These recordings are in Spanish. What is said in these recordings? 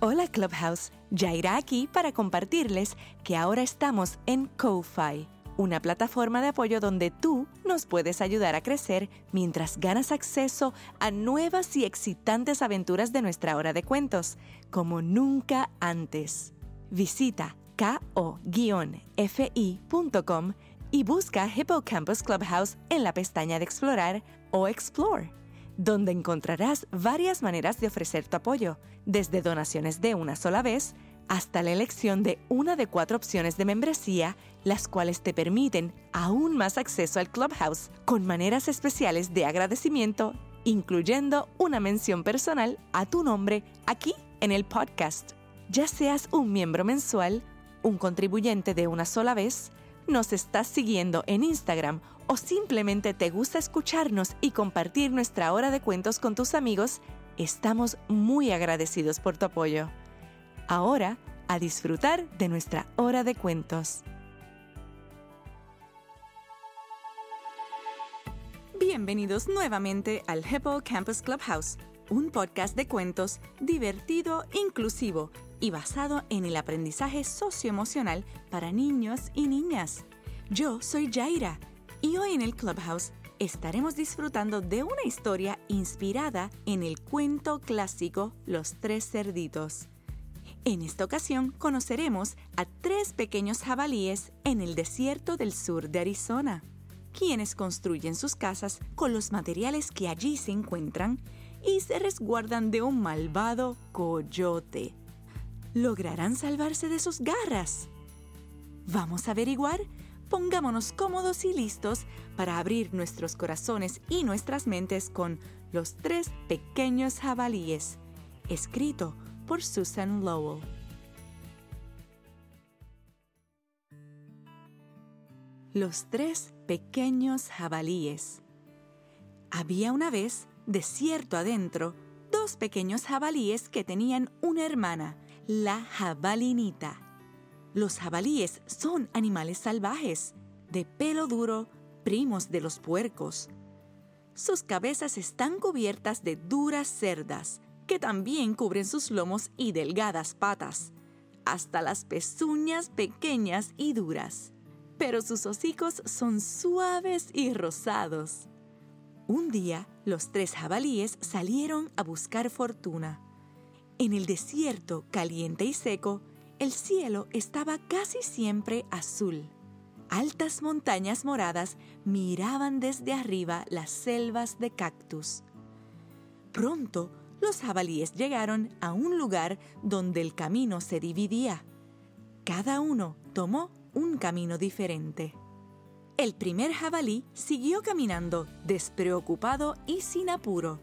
Hola Clubhouse, Jaira aquí para compartirles que ahora estamos en Ko-Fi, una plataforma de apoyo donde tú nos puedes ayudar a crecer mientras ganas acceso a nuevas y excitantes aventuras de nuestra hora de cuentos, como nunca antes. Visita ko-fi.com y busca Hippocampus Clubhouse en la pestaña de Explorar o Explore donde encontrarás varias maneras de ofrecer tu apoyo, desde donaciones de una sola vez hasta la elección de una de cuatro opciones de membresía, las cuales te permiten aún más acceso al Clubhouse con maneras especiales de agradecimiento, incluyendo una mención personal a tu nombre aquí en el podcast. Ya seas un miembro mensual, un contribuyente de una sola vez, nos estás siguiendo en Instagram o simplemente te gusta escucharnos y compartir nuestra hora de cuentos con tus amigos, estamos muy agradecidos por tu apoyo. Ahora, a disfrutar de nuestra hora de cuentos. Bienvenidos nuevamente al Hippo Campus Clubhouse, un podcast de cuentos divertido, inclusivo y basado en el aprendizaje socioemocional para niños y niñas. Yo soy Jaira y hoy en el Clubhouse estaremos disfrutando de una historia inspirada en el cuento clásico Los Tres Cerditos. En esta ocasión conoceremos a tres pequeños jabalíes en el desierto del sur de Arizona, quienes construyen sus casas con los materiales que allí se encuentran y se resguardan de un malvado coyote. ¿Lograrán salvarse de sus garras? Vamos a averiguar pongámonos cómodos y listos para abrir nuestros corazones y nuestras mentes con Los tres pequeños jabalíes, escrito por Susan Lowell. Los tres pequeños jabalíes. Había una vez, desierto adentro, dos pequeños jabalíes que tenían una hermana, la jabalinita. Los jabalíes son animales salvajes, de pelo duro, primos de los puercos. Sus cabezas están cubiertas de duras cerdas, que también cubren sus lomos y delgadas patas, hasta las pezuñas pequeñas y duras. Pero sus hocicos son suaves y rosados. Un día, los tres jabalíes salieron a buscar fortuna. En el desierto caliente y seco, el cielo estaba casi siempre azul. Altas montañas moradas miraban desde arriba las selvas de cactus. Pronto, los jabalíes llegaron a un lugar donde el camino se dividía. Cada uno tomó un camino diferente. El primer jabalí siguió caminando despreocupado y sin apuro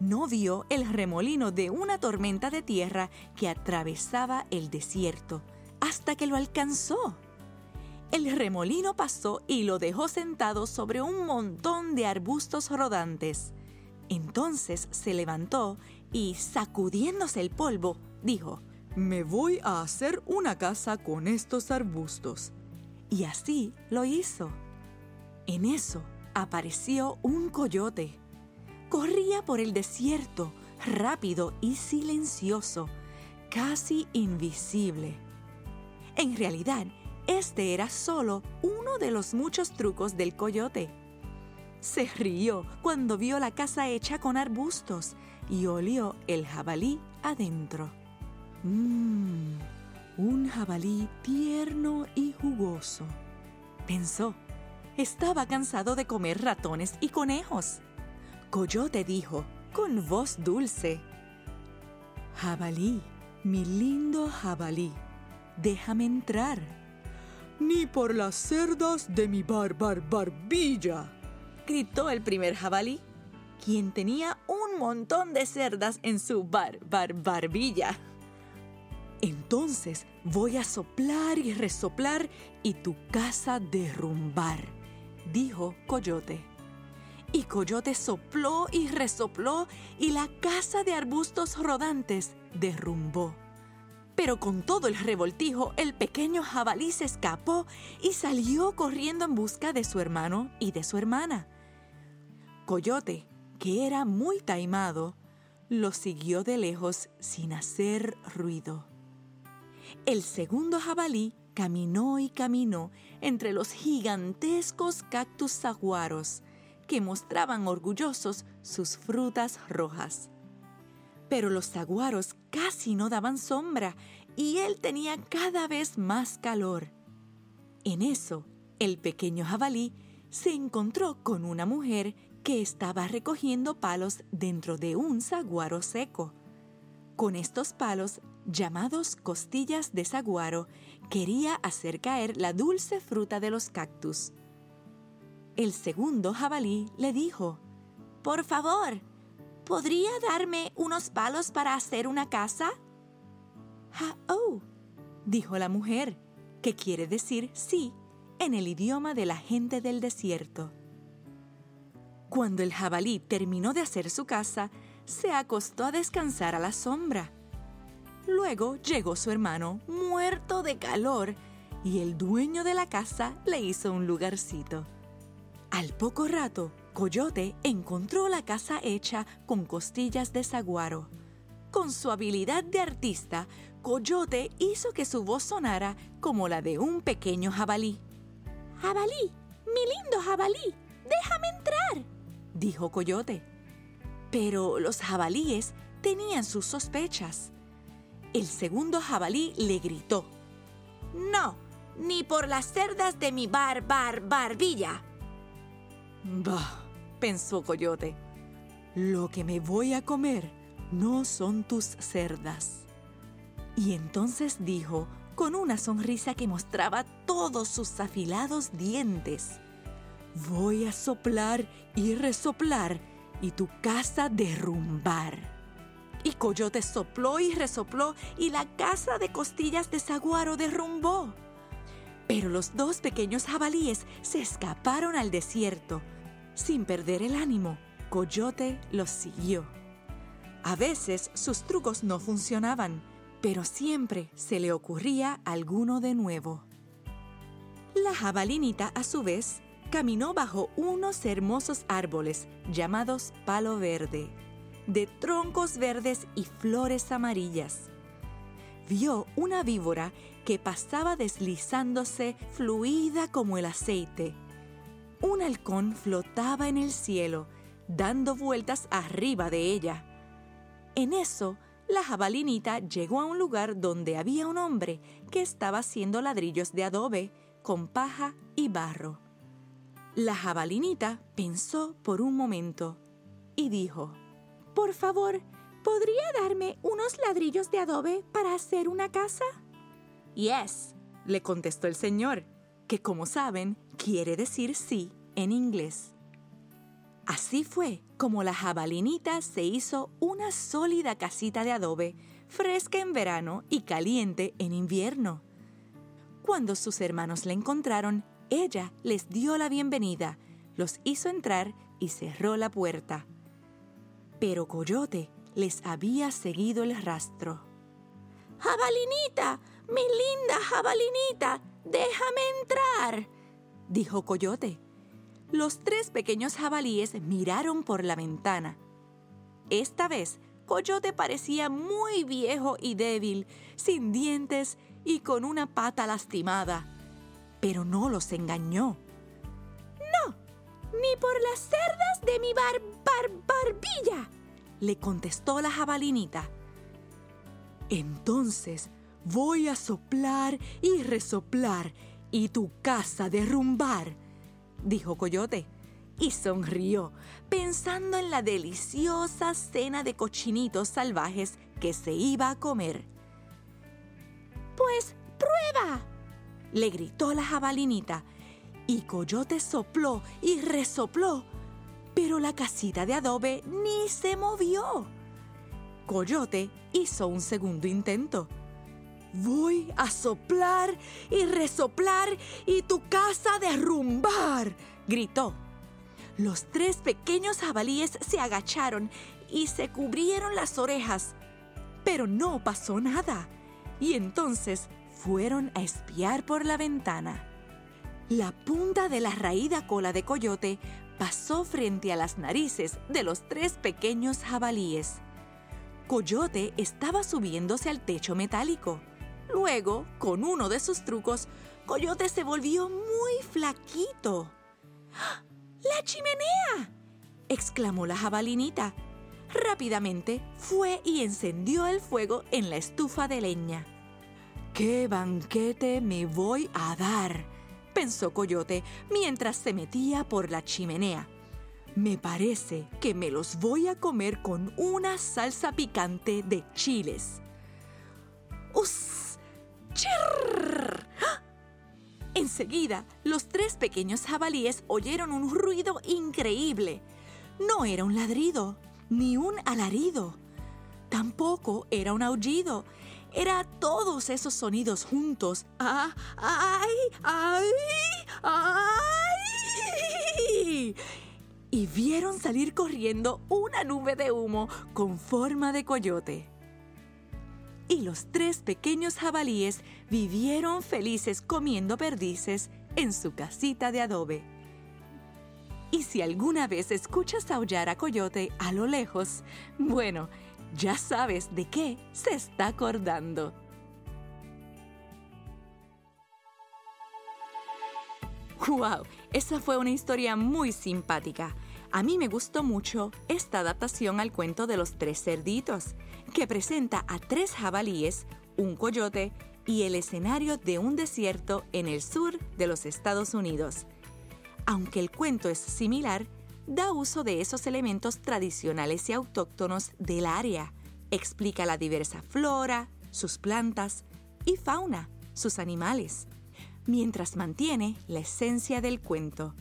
no vio el remolino de una tormenta de tierra que atravesaba el desierto hasta que lo alcanzó. El remolino pasó y lo dejó sentado sobre un montón de arbustos rodantes. Entonces se levantó y, sacudiéndose el polvo, dijo, Me voy a hacer una casa con estos arbustos. Y así lo hizo. En eso apareció un coyote corría por el desierto, rápido y silencioso, casi invisible. En realidad, este era solo uno de los muchos trucos del coyote. Se rió cuando vio la casa hecha con arbustos y olió el jabalí adentro. Mmm, un jabalí tierno y jugoso. Pensó, estaba cansado de comer ratones y conejos. Coyote dijo, con voz dulce, Jabalí, mi lindo jabalí, déjame entrar. Ni por las cerdas de mi barbar barbilla, gritó el primer jabalí, quien tenía un montón de cerdas en su barbar barbilla. Entonces voy a soplar y resoplar y tu casa derrumbar, dijo Coyote. Y Coyote sopló y resopló y la casa de arbustos rodantes derrumbó. Pero con todo el revoltijo, el pequeño jabalí se escapó y salió corriendo en busca de su hermano y de su hermana. Coyote, que era muy taimado, lo siguió de lejos sin hacer ruido. El segundo jabalí caminó y caminó entre los gigantescos cactus saguaros que mostraban orgullosos sus frutas rojas. Pero los saguaros casi no daban sombra y él tenía cada vez más calor. En eso, el pequeño jabalí se encontró con una mujer que estaba recogiendo palos dentro de un saguaro seco. Con estos palos, llamados costillas de saguaro, quería hacer caer la dulce fruta de los cactus. El segundo jabalí le dijo, Por favor, ¿podría darme unos palos para hacer una casa? Ha-oh, dijo la mujer, que quiere decir sí en el idioma de la gente del desierto. Cuando el jabalí terminó de hacer su casa, se acostó a descansar a la sombra. Luego llegó su hermano, muerto de calor, y el dueño de la casa le hizo un lugarcito. Al poco rato, Coyote encontró la casa hecha con costillas de saguaro. Con su habilidad de artista, Coyote hizo que su voz sonara como la de un pequeño jabalí. Jabalí, mi lindo jabalí, déjame entrar dijo Coyote. Pero los jabalíes tenían sus sospechas. El segundo jabalí le gritó. No, ni por las cerdas de mi bar, bar, barbilla. Bah, pensó Coyote. Lo que me voy a comer no son tus cerdas. Y entonces dijo, con una sonrisa que mostraba todos sus afilados dientes. Voy a soplar y resoplar y tu casa derrumbar. Y Coyote sopló y resopló y la casa de costillas de Saguaro derrumbó. Pero los dos pequeños jabalíes se escaparon al desierto. Sin perder el ánimo, Coyote los siguió. A veces sus trucos no funcionaban, pero siempre se le ocurría alguno de nuevo. La jabalinita, a su vez, caminó bajo unos hermosos árboles llamados palo verde, de troncos verdes y flores amarillas. Vio una víbora que pasaba deslizándose fluida como el aceite. Un halcón flotaba en el cielo, dando vueltas arriba de ella. En eso, la jabalinita llegó a un lugar donde había un hombre que estaba haciendo ladrillos de adobe con paja y barro. La jabalinita pensó por un momento y dijo, Por favor, ¿podría darme unos ladrillos de adobe para hacer una casa? Yes, le contestó el señor, que como saben quiere decir sí en inglés. Así fue como la jabalinita se hizo una sólida casita de adobe, fresca en verano y caliente en invierno. Cuando sus hermanos la encontraron, ella les dio la bienvenida, los hizo entrar y cerró la puerta. Pero Coyote les había seguido el rastro. Jabalinita, mi linda jabalinita, déjame entrar, dijo Coyote. Los tres pequeños jabalíes miraron por la ventana. Esta vez, Coyote parecía muy viejo y débil, sin dientes y con una pata lastimada pero no los engañó. No, ni por las cerdas de mi bar, bar barbilla, le contestó la jabalinita. Entonces voy a soplar y resoplar y tu casa derrumbar, dijo Coyote, y sonrió, pensando en la deliciosa cena de cochinitos salvajes que se iba a comer. Pues prueba, le gritó la jabalinita, y Coyote sopló y resopló, pero la casita de adobe ni se movió. Coyote hizo un segundo intento. Voy a soplar y resoplar y tu casa derrumbar, gritó. Los tres pequeños jabalíes se agacharon y se cubrieron las orejas, pero no pasó nada. Y entonces fueron a espiar por la ventana. La punta de la raída cola de coyote pasó frente a las narices de los tres pequeños jabalíes. Coyote estaba subiéndose al techo metálico. Luego, con uno de sus trucos, Coyote se volvió muy flaquito. ¡La chimenea! exclamó la jabalinita. Rápidamente fue y encendió el fuego en la estufa de leña. ¡Qué banquete me voy a dar! pensó Coyote mientras se metía por la chimenea. Me parece que me los voy a comer con una salsa picante de chiles. ¡Us! ¡Chirr! Enseguida, los tres pequeños jabalíes oyeron un ruido increíble. No era un ladrido, ni un alarido. Tampoco era un aullido. Era todos esos sonidos juntos. ¡Ah! ¡Ay! ¡Ay! ¡Ay! Y vieron salir corriendo una nube de humo con forma de coyote. Y los tres pequeños jabalíes vivieron felices comiendo perdices en su casita de adobe. Y si alguna vez escuchas aullar a Coyote a lo lejos, bueno, ya sabes de qué se está acordando. ¡Wow! Esa fue una historia muy simpática. A mí me gustó mucho esta adaptación al cuento de los tres cerditos, que presenta a tres jabalíes, un coyote y el escenario de un desierto en el sur de los Estados Unidos. Aunque el cuento es similar, da uso de esos elementos tradicionales y autóctonos del área. Explica la diversa flora, sus plantas y fauna, sus animales, mientras mantiene la esencia del cuento.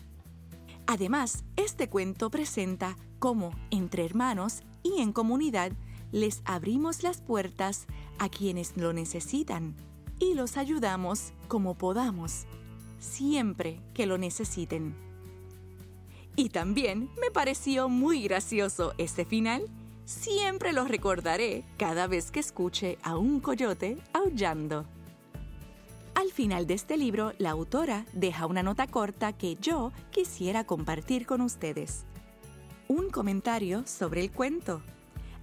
Además, este cuento presenta cómo entre hermanos y en comunidad les abrimos las puertas a quienes lo necesitan y los ayudamos como podamos, siempre que lo necesiten. Y también me pareció muy gracioso ese final. Siempre lo recordaré cada vez que escuche a un coyote aullando. Al final de este libro, la autora deja una nota corta que yo quisiera compartir con ustedes. Un comentario sobre el cuento.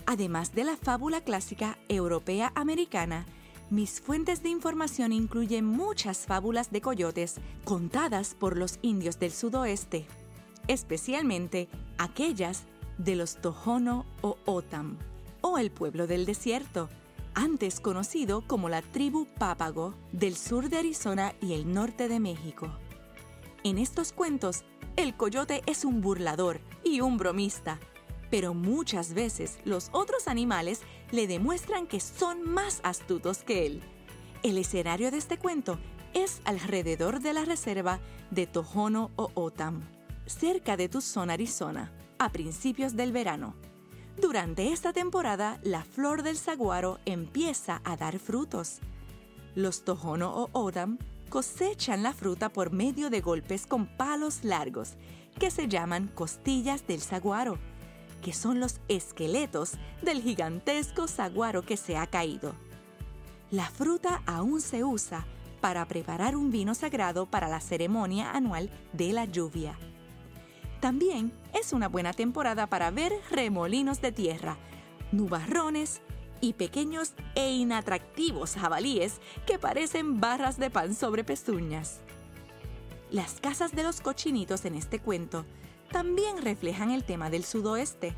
Además de la fábula clásica europea americana, mis fuentes de información incluyen muchas fábulas de coyotes contadas por los indios del sudoeste, especialmente aquellas de los Tohono o Otam, o el pueblo del desierto, antes conocido como la tribu Pápago del sur de Arizona y el norte de México. En estos cuentos, el coyote es un burlador y un bromista, pero muchas veces los otros animales le demuestran que son más astutos que él. El escenario de este cuento es alrededor de la reserva de Tohono o Otam, cerca de Tucson, Arizona, a principios del verano. Durante esta temporada, la flor del saguaro empieza a dar frutos. Los Tohono o Otam cosechan la fruta por medio de golpes con palos largos, que se llaman costillas del saguaro que son los esqueletos del gigantesco saguaro que se ha caído. La fruta aún se usa para preparar un vino sagrado para la ceremonia anual de la lluvia. También es una buena temporada para ver remolinos de tierra, nubarrones y pequeños e inatractivos jabalíes que parecen barras de pan sobre pezuñas. Las casas de los cochinitos en este cuento también reflejan el tema del sudoeste.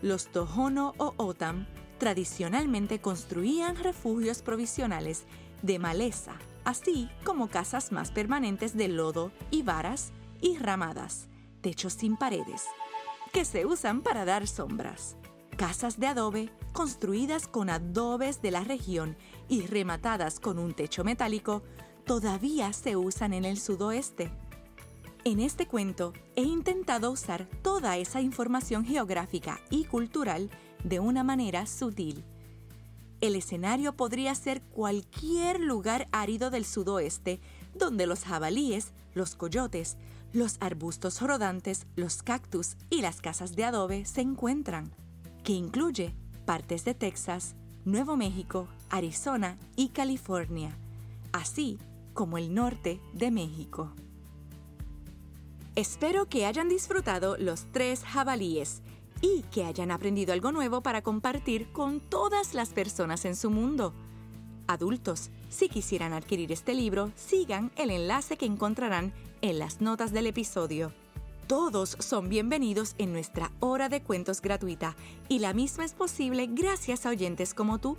Los Tohono o Otam tradicionalmente construían refugios provisionales de maleza, así como casas más permanentes de lodo y varas y ramadas, techos sin paredes, que se usan para dar sombras. Casas de adobe construidas con adobes de la región y rematadas con un techo metálico todavía se usan en el sudoeste. En este cuento he intentado usar toda esa información geográfica y cultural de una manera sutil. El escenario podría ser cualquier lugar árido del sudoeste donde los jabalíes, los coyotes, los arbustos rodantes, los cactus y las casas de adobe se encuentran, que incluye partes de Texas, Nuevo México, Arizona y California, así como el norte de México. Espero que hayan disfrutado los tres jabalíes y que hayan aprendido algo nuevo para compartir con todas las personas en su mundo. Adultos, si quisieran adquirir este libro, sigan el enlace que encontrarán en las notas del episodio. Todos son bienvenidos en nuestra hora de cuentos gratuita y la misma es posible gracias a oyentes como tú.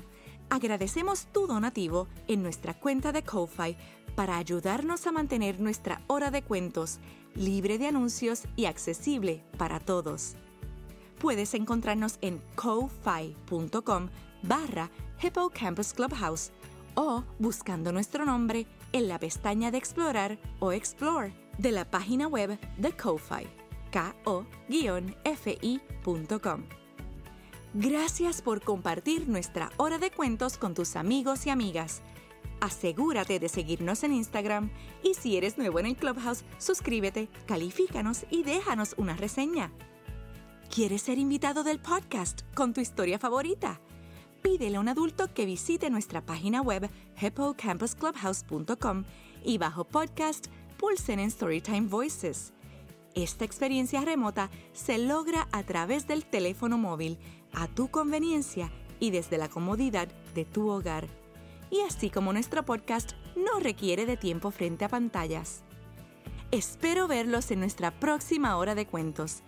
Agradecemos tu donativo en nuestra cuenta de Ko-Fi para ayudarnos a mantener nuestra hora de cuentos libre de anuncios y accesible para todos. Puedes encontrarnos en ko-fi.com barra Hippocampus Clubhouse o buscando nuestro nombre en la pestaña de Explorar o Explore de la página web de Ko-Fi, ko-fi.com. Gracias por compartir nuestra hora de cuentos con tus amigos y amigas. Asegúrate de seguirnos en Instagram y si eres nuevo en el Clubhouse, suscríbete, califícanos y déjanos una reseña. ¿Quieres ser invitado del podcast con tu historia favorita? Pídele a un adulto que visite nuestra página web hippocampusclubhouse.com y bajo podcast pulsen en Storytime Voices. Esta experiencia remota se logra a través del teléfono móvil, a tu conveniencia y desde la comodidad de tu hogar y así como nuestro podcast no requiere de tiempo frente a pantallas. Espero verlos en nuestra próxima hora de cuentos.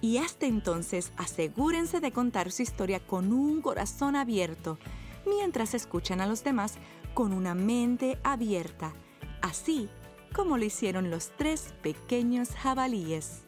Y hasta entonces asegúrense de contar su historia con un corazón abierto, mientras escuchan a los demás con una mente abierta, así como lo hicieron los tres pequeños jabalíes.